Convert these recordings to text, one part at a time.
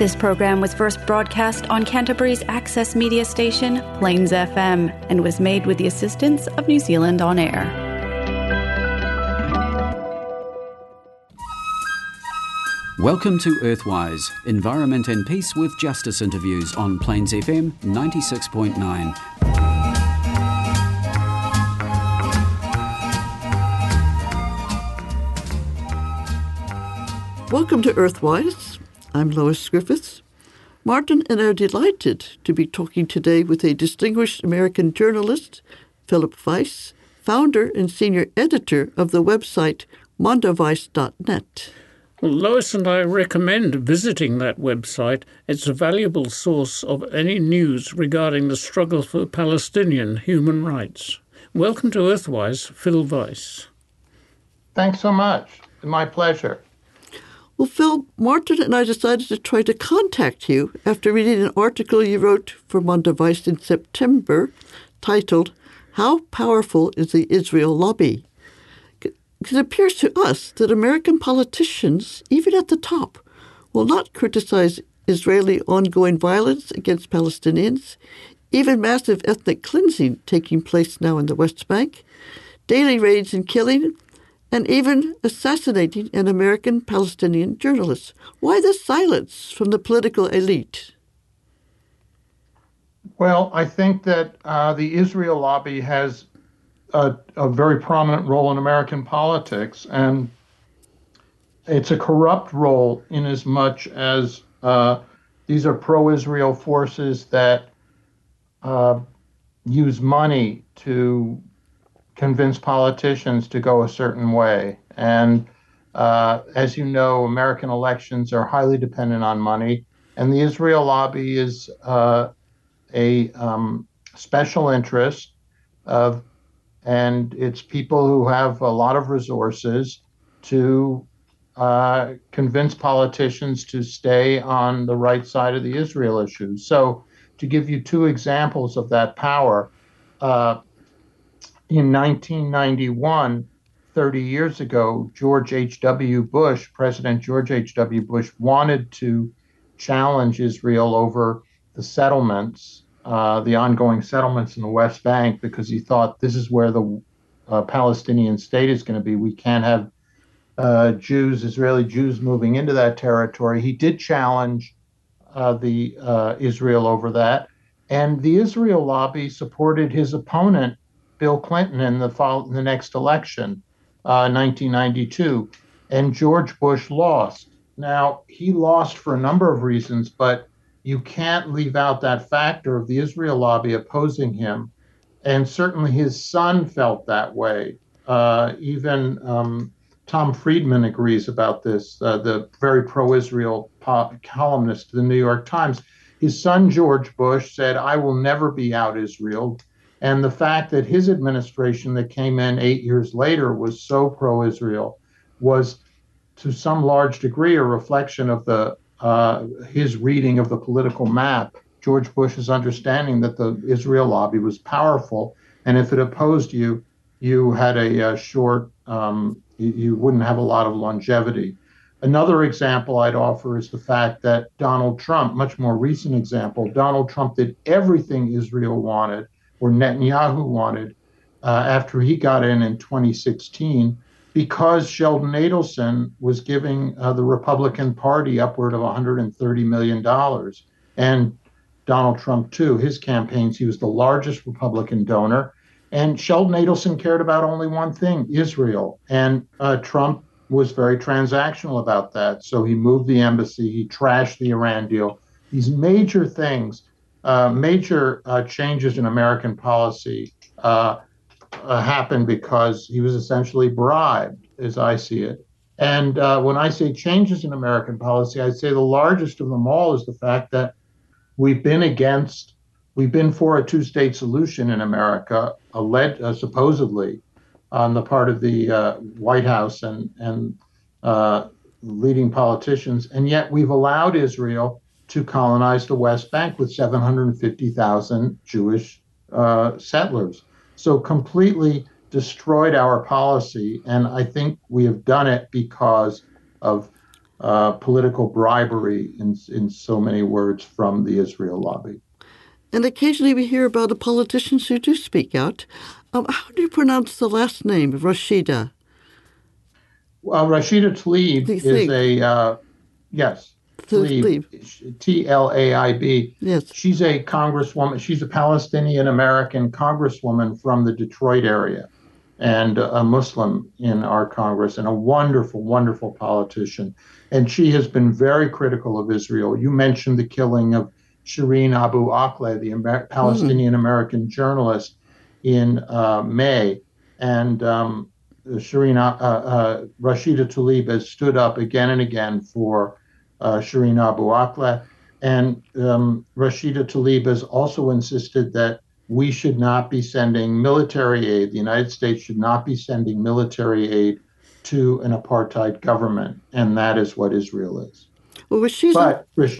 This program was first broadcast on Canterbury's access media station, Plains FM, and was made with the assistance of New Zealand On Air. Welcome to Earthwise, Environment and Peace with Justice interviews on Plains FM 96.9. Welcome to Earthwise. I'm Lois Griffiths. Martin and I are delighted to be talking today with a distinguished American journalist, Philip Weiss, founder and senior editor of the website mondoweiss.net. Well, Lois and I recommend visiting that website. It's a valuable source of any news regarding the struggle for Palestinian human rights. Welcome to Earthwise, Phil Weiss. Thanks so much. My pleasure. Well, Phil, Martin and I decided to try to contact you after reading an article you wrote for Mondo Weiss in September titled, How Powerful is the Israel Lobby? It appears to us that American politicians, even at the top, will not criticize Israeli ongoing violence against Palestinians, even massive ethnic cleansing taking place now in the West Bank, daily raids and killing, and even assassinating an American Palestinian journalist. Why the silence from the political elite? Well, I think that uh, the Israel lobby has a, a, very prominent role in American politics, and it's a corrupt role in as much as uh, these are pro Israel forces that uh, use money to convince politicians to go a certain way. And uh, as you know, American elections are highly dependent on money, and the Israel lobby is uh, a um, special interest of, and it's people who have a lot of resources to uh, convince politicians to stay on the right side of the Israel issue. So, to give you two examples of that power, uh, in 1991, 30 years ago, George H.W. Bush, President George H.W. Bush, wanted to challenge Israel over the settlements, uh, the ongoing settlements in the West Bank, because he thought this is where the uh, Palestinian state is going to be. We can't have uh, Jews, Israeli Jews, moving into that territory. He did challenge uh, the uh, Israel over that, and the Israel lobby supported his opponent Bill Clinton in the the next election, uh, 1992, and George Bush lost. Now he lost for a number of reasons, but you can't leave out that factor of the Israel lobby opposing him, and certainly his son felt that way. Uh, even um, Tom Friedman agrees about this, uh, the very pro-Israel po- columnist of the New York Times. His son George Bush said, "I will never be out Israel." And the fact that his administration that came in eight years later was so pro Israel was to some large degree a reflection of the uh, his reading of the political map, George Bush's understanding that the Israel lobby was powerful, and if it opposed you, you had a, a short, um, you, you wouldn't have a lot of longevity. Another example I'd offer is the fact that Donald Trump, much more recent example, Donald Trump did everything Israel wanted or Netanyahu wanted uh, after he got in in 2016 because Sheldon Adelson was giving uh, the Republican Party upward of $130 million. And Donald Trump, too, his campaigns, he was the largest Republican donor. And Sheldon Adelson cared about only one thing Israel. And uh, Trump was very transactional about that. So he moved the embassy, he trashed the Iran deal. These major things major uh, changes in American policy uh, uh, happened because he was essentially bribed, as I see it. And uh, when I say changes in American policy, I'd say the largest of them all is the fact that we've been against, we've been for a two state solution in America, led, supposedly on the part of the White House and, and leading politicians. And yet we've allowed Israel to colonize the West Bank with 750,000 Jewish uh, settlers. So completely destroyed our policy, and I think we have done it because of uh, political bribery, in, in so many words, from the Israel lobby. And occasionally we hear about the politicians who do speak out. Um, how do you pronounce the last name, Rashida? Well, Rashida Tlaib is a, uh, yes, Tlaib, T L A I B. Yes. She's a congresswoman. She's a Palestinian American congresswoman from the Detroit area and a Muslim in our Congress and a wonderful, wonderful politician. And she has been very critical of Israel. You mentioned the killing of Shireen Abu Akleh, the Amer- Palestinian American journalist, in uh, May. And um, Shireen, uh, uh, Rashida Tlaib has stood up again and again for Shireen Abu Akleh. And um, Rashida Tlaib has also insisted that we should not be sending military aid, the United States should not be sending military aid to an apartheid government. And that is what Israel is. Well, Rashida. But,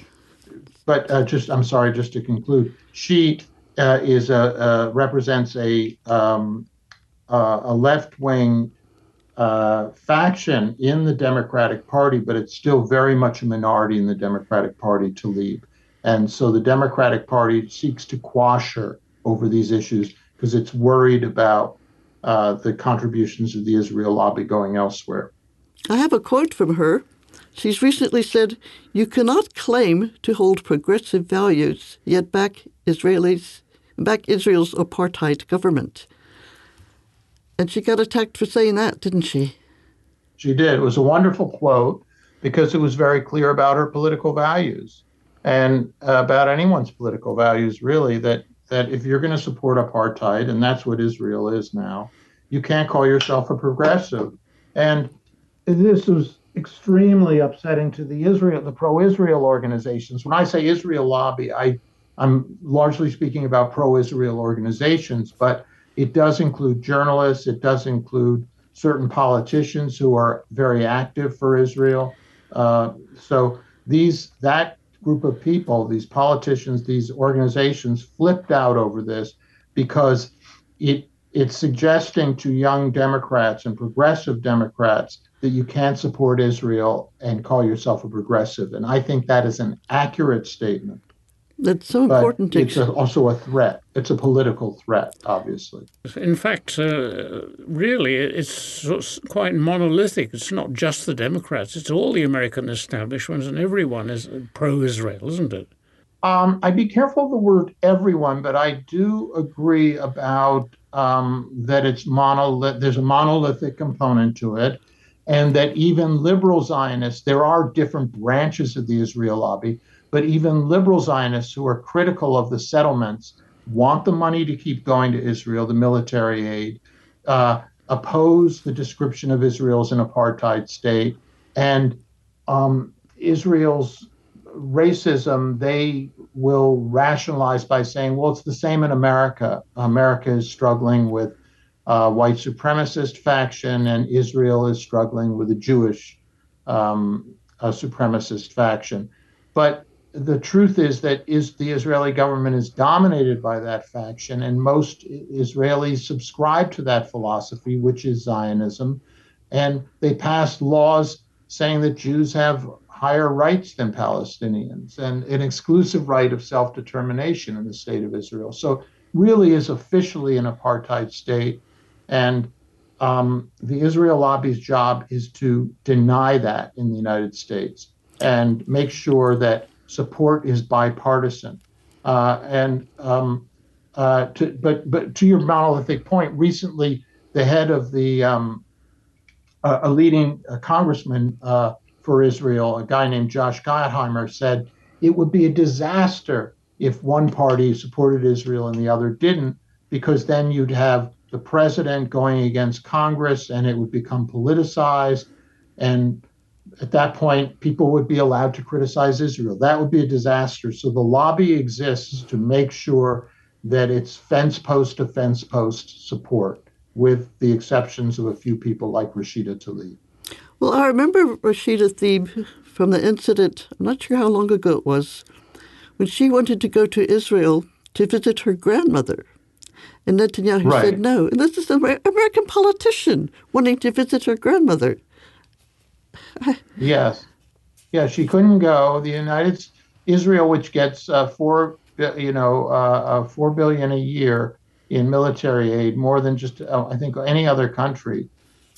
but uh, just, I'm sorry, just to conclude, she uh, is a, uh, represents a, um, uh, a left wing uh, faction in the Democratic Party, but it's still very much a minority in the Democratic Party Tlaib. And so the Democratic Party seeks to quash her over these issues because it's worried about uh, the contributions of the Israel lobby going elsewhere. I have a quote from her. She's recently said, You cannot claim to hold progressive values, yet back Israelis back Israel's apartheid government. And she got attacked for saying that, didn't she? She did. It was a wonderful quote because it was very clear about her political values and about anyone's political values, really, that, that if you're going to support apartheid, and that's what Israel is now, you can't call yourself a progressive. And this was extremely upsetting to the Israel, the pro-Israel organizations. When I say Israel lobby, I, I'm largely speaking about pro-Israel organizations, but it does include journalists. It does include certain politicians who are very active for Israel. Uh, so these that group of people, these politicians, these organizations, flipped out over this because it it's suggesting to young Democrats and progressive Democrats that you can't support Israel and call yourself a progressive. And I think that is an accurate statement. That's so important. But it's a, also a threat. It's a political threat, obviously. In fact, uh, really, it's quite monolithic. It's not just the Democrats; it's all the American establishments, and everyone is pro-Israel, isn't it? Um, I'd be careful of the word "everyone," but I do agree about um, that it's monolith. There's a monolithic component to it, and that even liberal Zionists, there are different branches of the Israel lobby but even liberal Zionists who are critical of the settlements want the money to keep going to Israel, the military aid, uh, oppose the description of Israel as an apartheid state, and um, Israel's racism they will rationalize by saying, well, it's the same in America. America is struggling with a white supremacist faction, and Israel is struggling with a Jewish um, a supremacist faction. But the truth is that is the Israeli government is dominated by that faction, and most Israelis subscribe to that philosophy, which is Zionism, and they passed laws saying that Jews have higher rights than Palestinians and an exclusive right of self-determination in the state of Israel. So really is officially an apartheid state, and um, the Israel lobby's job is to deny that in the United States and make sure that support is bipartisan. Uh, and um, uh, to, but but to your monolithic point, recently the head of the um, uh, a leading congressman uh, for Israel, a guy named Josh Gottheimer, said it would be a disaster if one party supported Israel and the other didn't, because then you'd have the president going against Congress and it would become politicized and at that point, people would be allowed to criticize Israel. That would be a disaster. So the lobby exists to make sure that it's fence post to fence post support, with the exceptions of a few people like Rashida Tlaib. Well, I remember Rashida Tlaib from the incident, I'm not sure how long ago it was, when she wanted to go to Israel to visit her grandmother. And Netanyahu right. said no. And this is an American politician wanting to visit her grandmother yes. Yeah, she couldn't go. The United Israel, which gets uh, four, you know, uh, uh, four billion a year in military aid, more than just uh, I think any other country,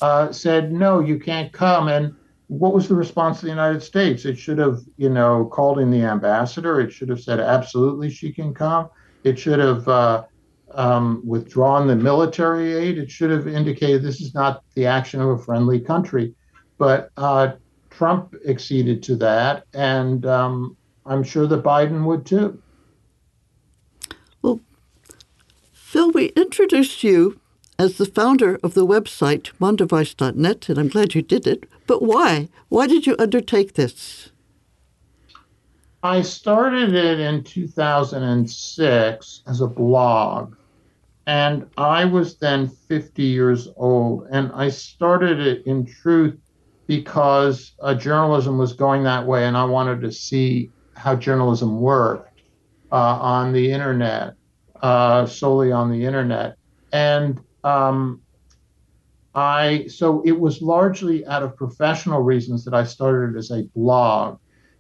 uh, said no, you can't come. And what was the response of the United States? It should have, you know, called in the ambassador. It should have said absolutely she can come. It should have uh, um, withdrawn the military aid. It should have indicated this is not the action of a friendly country. But uh, Trump acceded to that, and um, I'm sure that Biden would too. Well, Phil, we introduced you as the founder of the website mondoweiss.net, and I'm glad you did it. But why? Why did you undertake this? I started it in 2006 as a blog. And I was then 50 years old. And I started it in truth because uh, journalism was going that way. And I wanted to see how journalism worked uh, on the internet, uh, solely on the internet. And um, I, so it was largely out of professional reasons that I started as a blog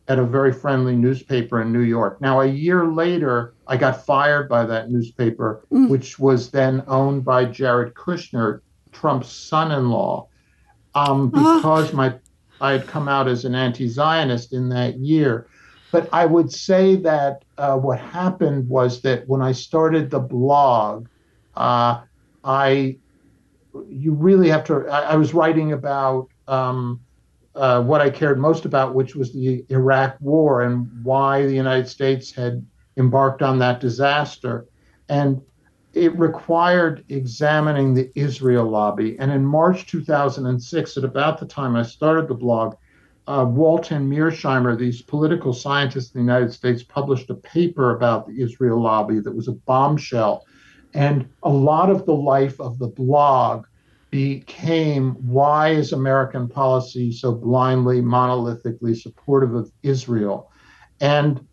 at a very friendly newspaper in New York. Now, a year later, I got fired by that newspaper, mm. which was then owned by Jared Kushner, Trump's son-in-law, um, because my I had come out as an anti-Zionist in that year. But I would say that uh, what happened was that when I started the blog, uh, I you really have to. I, I was writing about. Um, uh, what I cared most about, which was the Iraq War and why the United States had embarked on that disaster. And it required examining the Israel lobby. And in March 2006, at about the time I started the blog, uh, Walt and Mearsheimer, these political scientists in the United States, published a paper about the Israel lobby that was a bombshell. And a lot of the life of the blog became why is American policy so blindly, monolithically supportive of Israel? And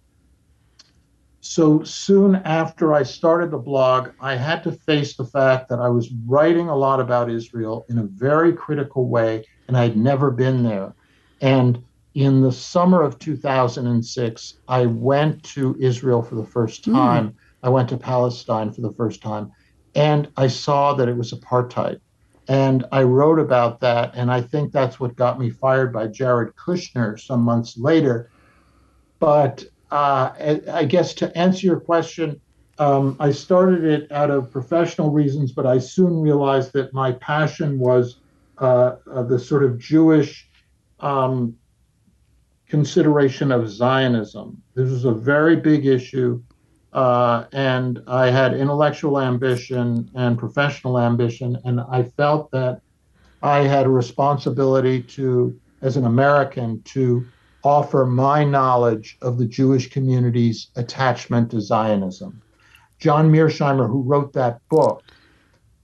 so soon after I started the blog, I had to face the fact that I was writing a lot about Israel in a very critical way, and I'd never been there. And in the summer of 2006, I went to Israel for the first hmm. time. Mm. I went to Palestine for the first time, and I saw that it was apartheid. And I wrote about that. And I think that's what got me fired by Jared Kushner some months later. But uh, I guess to answer your question, um, I started it out of professional reasons, but I soon realized that my passion was uh, uh, the sort of Jewish um, consideration of Zionism. This was a very big issue uh, and I had intellectual ambition and professional ambition, and I felt that I had a responsibility to, as an American, to offer my knowledge of the Jewish community's attachment to Zionism. John Mearsheimer, who wrote that book,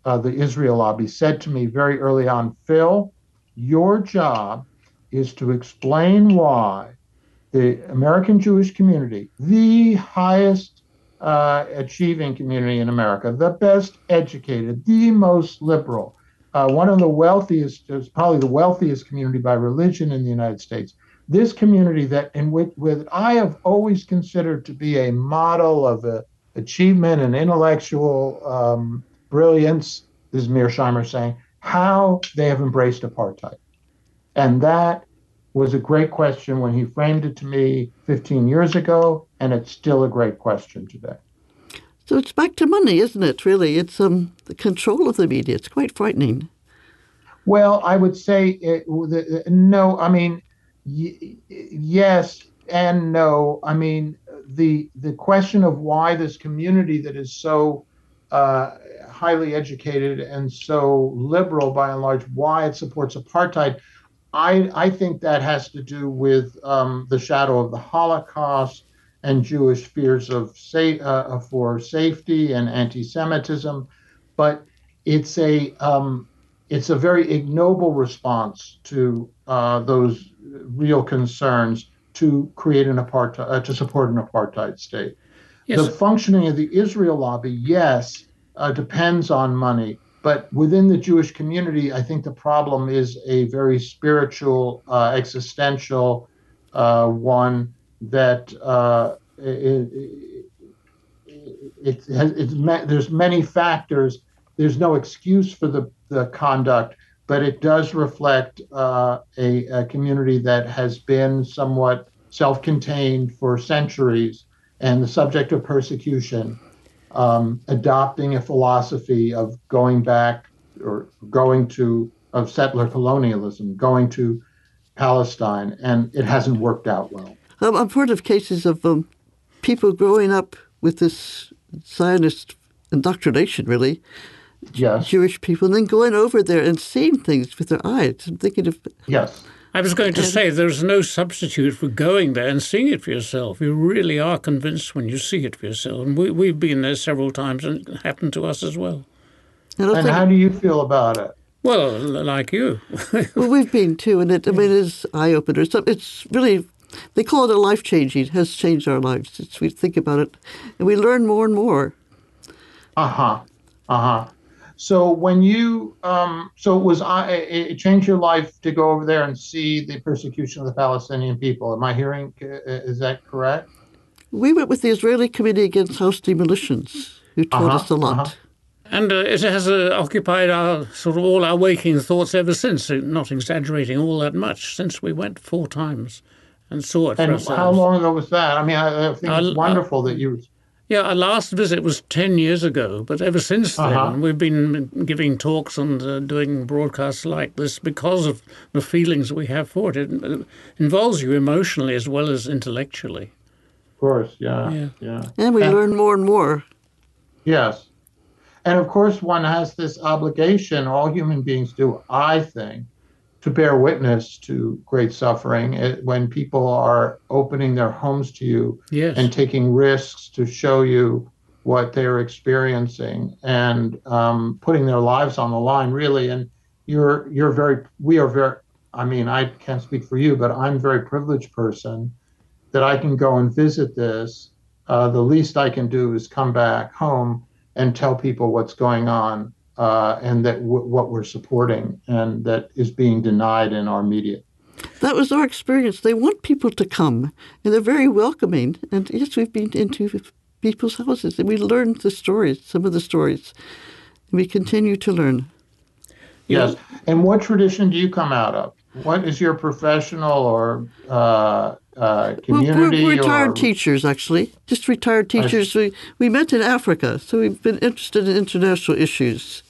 uh, The Israel Lobby, said to me very early on Phil, your job is to explain why the American Jewish community, the highest uh, achieving community in America, the best educated, the most liberal, uh, one of the wealthiest, probably the wealthiest community by religion in the United States. This community that in which with I have always considered to be a model of uh, achievement and intellectual um, brilliance. This is Mearsheimer saying how they have embraced apartheid, and that was a great question when he framed it to me 15 years ago, and it's still a great question today. So it's back to money, isn't it? Really, it's um, the control of the media. It's quite frightening. Well, I would say it, the, no. I mean, y- yes and no. I mean, the the question of why this community that is so uh, highly educated and so liberal by and large, why it supports apartheid I, I think that has to do with um, the shadow of the Holocaust and Jewish fears of sa- uh, for safety and anti-Semitism, but it's a um, it's a very ignoble response to uh, those real concerns to create an apartheid uh, to support an apartheid state. Yes. The functioning of the Israel lobby, yes, uh, depends on money, but within the Jewish community, I think the problem is a very spiritual, uh, existential, uh, one that uh, it, it, it, it's there's many factors. There's no excuse for the, the conduct, but it does reflect uh, a, a community that has been somewhat self contained for centuries and the subject of persecution, um, adopting a philosophy of going back or going to, of settler colonialism, going to Palestine, and it hasn't worked out well. Um, I've heard of cases of um, people growing up with this Zionist indoctrination, really. Yes. Jewish people, and then going over there and seeing things with their eyes. I'm thinking of. Yes. I was going to say there's no substitute for going there and seeing it for yourself. You really are convinced when you see it for yourself. And we, we've been there several times and it happened to us as well. And, and how do you feel about it? Well, like you. well, we've been too, and it, I mean, it is eye opener. So it's really, they call it a life changing, It has changed our lives. It's, we think about it, and we learn more and more. Uh huh. Uh huh. So when you, um, so it was, uh, it changed your life to go over there and see the persecution of the Palestinian people. Am I hearing? Uh, is that correct? We went with the Israeli Committee Against House Demolitions, who taught uh-huh, us a lot. Uh-huh. And uh, it has uh, occupied our sort of all our waking thoughts ever since. Not exaggerating all that much since we went four times and saw it. And how long ago was that? I mean, I, I think it's wonderful that you yeah, our last visit was 10 years ago, but ever since then, uh-huh. we've been giving talks and uh, doing broadcasts like this because of the feelings we have for it. It, it involves you emotionally as well as intellectually. Of course, yeah. Yeah. yeah. And we and, learn more and more. Yes. And of course, one has this obligation, all human beings do, I think, to bear witness to great suffering it, when people are opening their homes to you yes. and taking risks to show you what they're experiencing and um, putting their lives on the line really. And you're you're very we are very i mean i can't speak for you but i'm a very privileged person that i can go and visit this. Uh, the least i can do is come back home and tell people what's going on uh, and that w- what we're supporting and that is being denied in our media. That was our experience. They want people to come, and they're very welcoming. And yes, we've been into people's houses, and we learned the stories, some of the stories, and we continue to learn. Yes. And what tradition do you come out of? What is your professional or uh, uh, community? We're, we're retired or... teachers, actually. Just retired teachers. I... We, we met in Africa, so we've been interested in international issues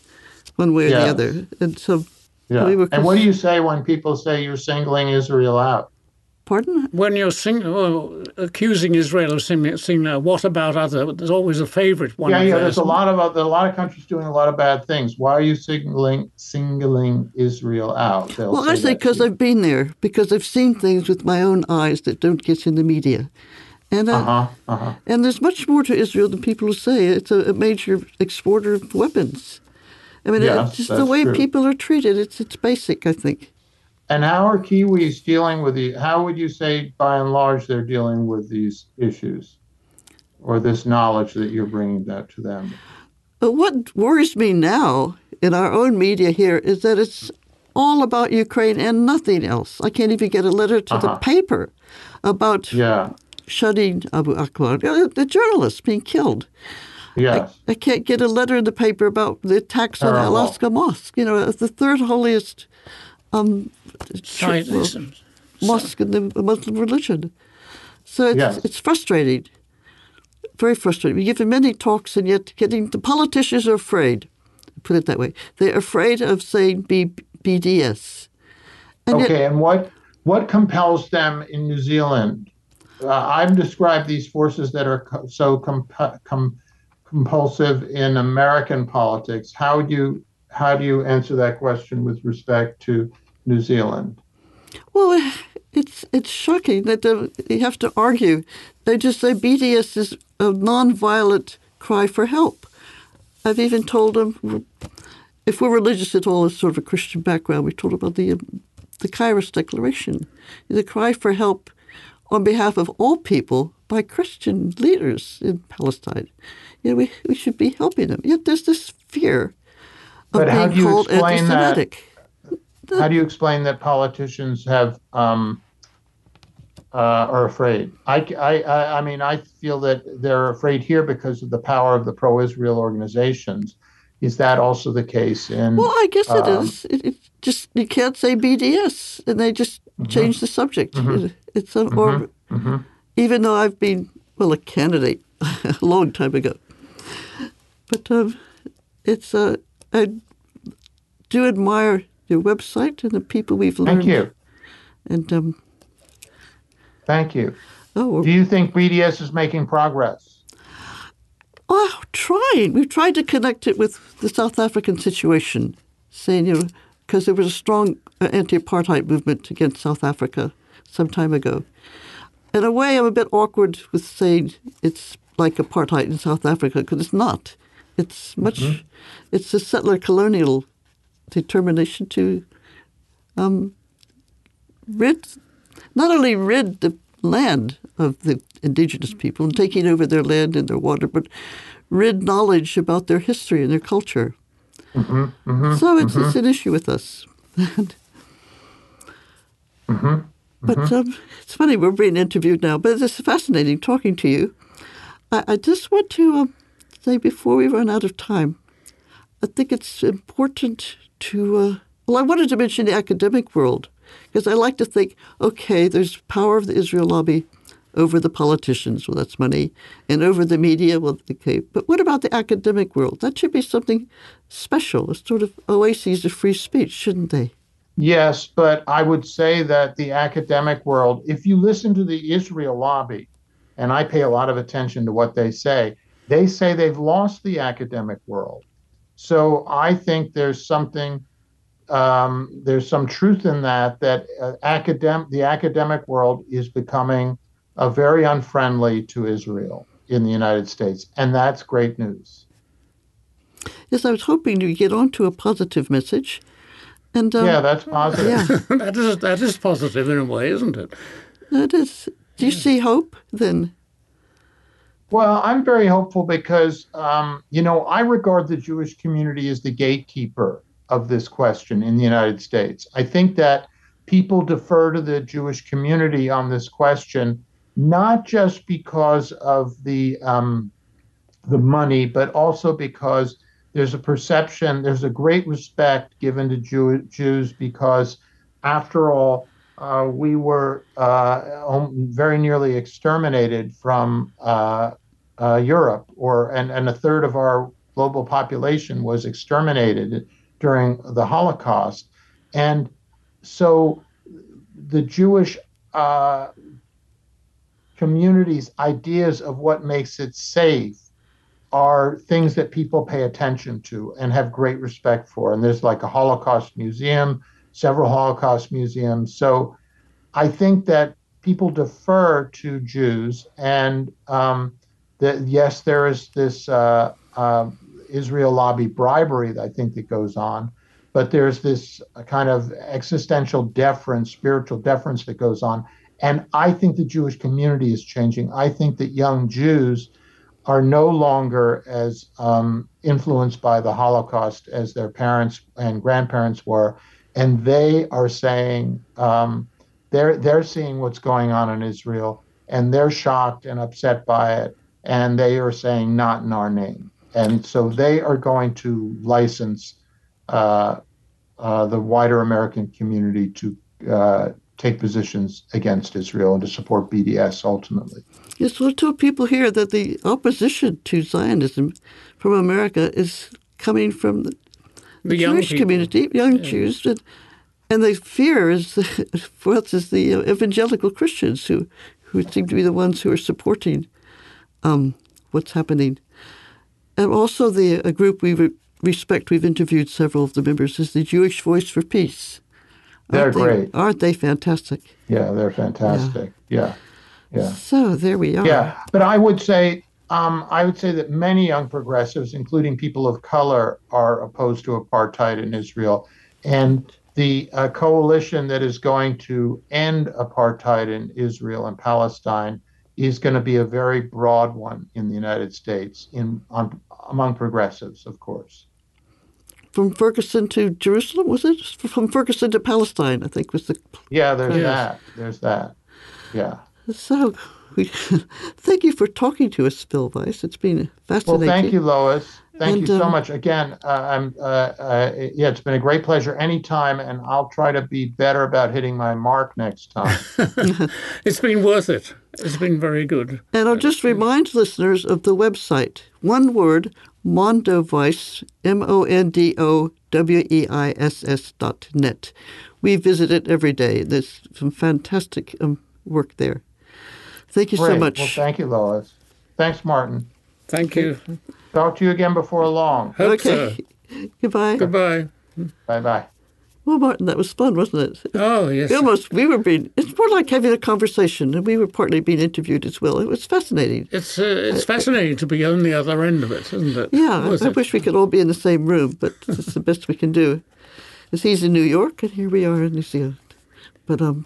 one way or the other. And so yeah. We and what do you say when people say you're singling Israel out? Pardon? When you're sing, well, accusing Israel of saying, uh, what about other? There's always a favorite one. Yeah, yeah. There's a lot of other, a lot of countries doing a lot of bad things. Why are you singling singling Israel out? They'll well, I say because I've been there, because I've seen things with my own eyes that don't get in the media. And, uh, uh-huh, uh-huh. and there's much more to Israel than people say. It's a, a major exporter of weapons. I mean, yeah, it's just the way true. people are treated. It's it's basic, I think. And how are Kiwis dealing with the? How would you say, by and large, they're dealing with these issues, or this knowledge that you're bringing that to them? But what worries me now in our own media here is that it's all about Ukraine and nothing else. I can't even get a letter to uh-huh. the paper about yeah. Shireen Abu Akleh, the journalist being killed. Yes. I, I, can't get a letter in the paper about the attacks on Al Aqsa Mosque. You know, it's the third holiest um, church, well, mosque in the Muslim religion. So it's, yes. it's frustrating, very frustrating. We give many talks, and yet getting the politicians are afraid. Put it that way. They're afraid of saying B, BDS. And okay, yet, and what what compels them in New Zealand? Uh, I've described these forces that are co- so com- com- compulsive in American politics. How do you how do you answer that question with respect to New Zealand? Well, it's it's shocking that you have to argue. They just say BDS is a nonviolent cry for help. I've even told them if we're religious at all, as sort of a Christian background, we told about the the Kairos Declaration, the cry for help on behalf of all people by Christian leaders in Palestine you know, we, we should be helping them. Yet there's this fear of but being called anti-Semitic. That, how do you explain that politicians have um, uh, are afraid. I, I, I mean, I feel that they're afraid here because of the power of the pro-Israel organizations. Is that also the case in? Well, I guess it um, is. It, it, just you can't say BDS, and they just mm-hmm. change the subject. Mm-hmm. It, it's an, or mm-hmm. Even though I've been well a candidate a long time ago, but um, it's uh, I do admire your website and the people we've learned. Thank you. And um, Thank you. Oh, do you think BDS is making progress? Oh, trying. We've tried to connect it with the South African situation, saying, you know, because there was a strong uh, anti-apartheid movement against South Africa some time ago. In a way, I'm a bit awkward with saying it's like apartheid in South Africa because it's not. It's much. Mm-hmm. It's a settler colonial determination to um, rid not only rid the land of the indigenous people and taking over their land and their water, but rid knowledge about their history and their culture. Mm-hmm, mm-hmm, so it's, mm-hmm. it's an issue with us. Mm-hmm, but mm-hmm. um, it's funny, we're being interviewed now, but it's fascinating talking to you. I, I just want to um, say before we run out of time, I think it's important to, uh, well, I wanted to mention the academic world because I like to think, okay, there's power of the Israel lobby over the politicians, well, that's money, and over the media, well, okay. But what about the academic world? That should be something special, a sort of oases of free speech, shouldn't they? Yes, but I would say that the academic world, if you listen to the Israel lobby, and I pay a lot of attention to what they say, they say they've lost the academic world. So I think there's something um, there's some truth in that that uh, academic the academic world is becoming uh, very unfriendly to Israel in the United States, and that's great news. Yes, I was hoping to get on to a positive message. And um, yeah, that's positive. Yeah. that is that is positive in a way, isn't it? That is. Do you yeah. see hope then? Well, I'm very hopeful because um, you know I regard the Jewish community as the gatekeeper of this question in the United States. I think that people defer to the Jewish community on this question, not just because of the um, the money, but also because there's a perception, there's a great respect given to Jew- Jews because, after all, uh, we were uh, very nearly exterminated from uh, uh, Europe, or and, and a third of our global population was exterminated during the Holocaust. And so the Jewish uh, community's ideas of what makes it safe are things that people pay attention to and have great respect for. And there's like a Holocaust museum, several Holocaust museums. So I think that people defer to Jews, and um, yes, there is this uh, uh, Israel lobby bribery that I think that goes on, but there's this kind of existential deference, spiritual deference that goes on. And I think the Jewish community is changing. I think that young Jews are no longer as um, influenced by the Holocaust as their parents and grandparents were, and they are saying um, they're they're seeing what's going on in Israel, and they're shocked and upset by it, and they are saying not in our name. And so they are going to license uh, uh, the wider American community to uh, take positions against Israel and to support BDS ultimately. Yes, we'll tell people here that the opposition to Zionism from America is coming from the, the Jewish people. community, young yeah. Jews, and, and the fear is for us is the evangelical Christians who who seem to be the ones who are supporting um, what's happening and also the a group we re- respect, we've interviewed several of the members, is the Jewish Voice for Peace. They're aren't great. They, aren't they fantastic? Yeah, they're fantastic. Yeah. yeah. yeah. So there we are. Yeah, but I would say um, I would say that many young progressives, including people of color, are opposed to apartheid in Israel, and the uh, coalition that is going to end apartheid in Israel and Palestine is going to be a very broad one in the United States in on, among progressives, of course. From Ferguson to Jerusalem, was it? From Ferguson to Palestine, I think was the. Yeah, there's that. There's that. Yeah. So, we, thank you for talking to us, Phil Weiss. It's been fascinating. Well, fascinating. thank you, Lois. Thank And, you so um, much. Again, uh, I'm, uh, uh, yeah, it's been a great pleasure anytime, and I'll try to be better about hitting my mark next time. It's been worth it. It's been very good. And I'll just remind listeners of the website. One word, Mondoweiss, M O N D O W E I S S dot net. We visit it every day. There's some fantastic um, work there. Thank you so much. Well, thank you, Lois. Thanks, Martin. Thank you. Talk to you again before long. Hope so. okay. Goodbye. Goodbye. Bye bye. Well, Martin, that was fun, wasn't it? Oh, yes. We almost we were being. It's more like having a conversation, and we were partly being interviewed as well. It was fascinating. It's uh, it's fascinating to be on the other end of it, isn't it? Yeah, I, I wish we could all be in the same room, but it's the best we can do. As he's in New York, and here we are in New Zealand. But um,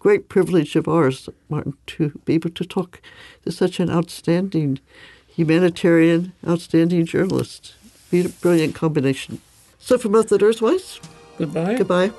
great privilege of ours, Martin, to be able to talk to such an outstanding humanitarian, outstanding journalist. Be a brilliant combination. So from both the Earthwise, Goodbye. Goodbye.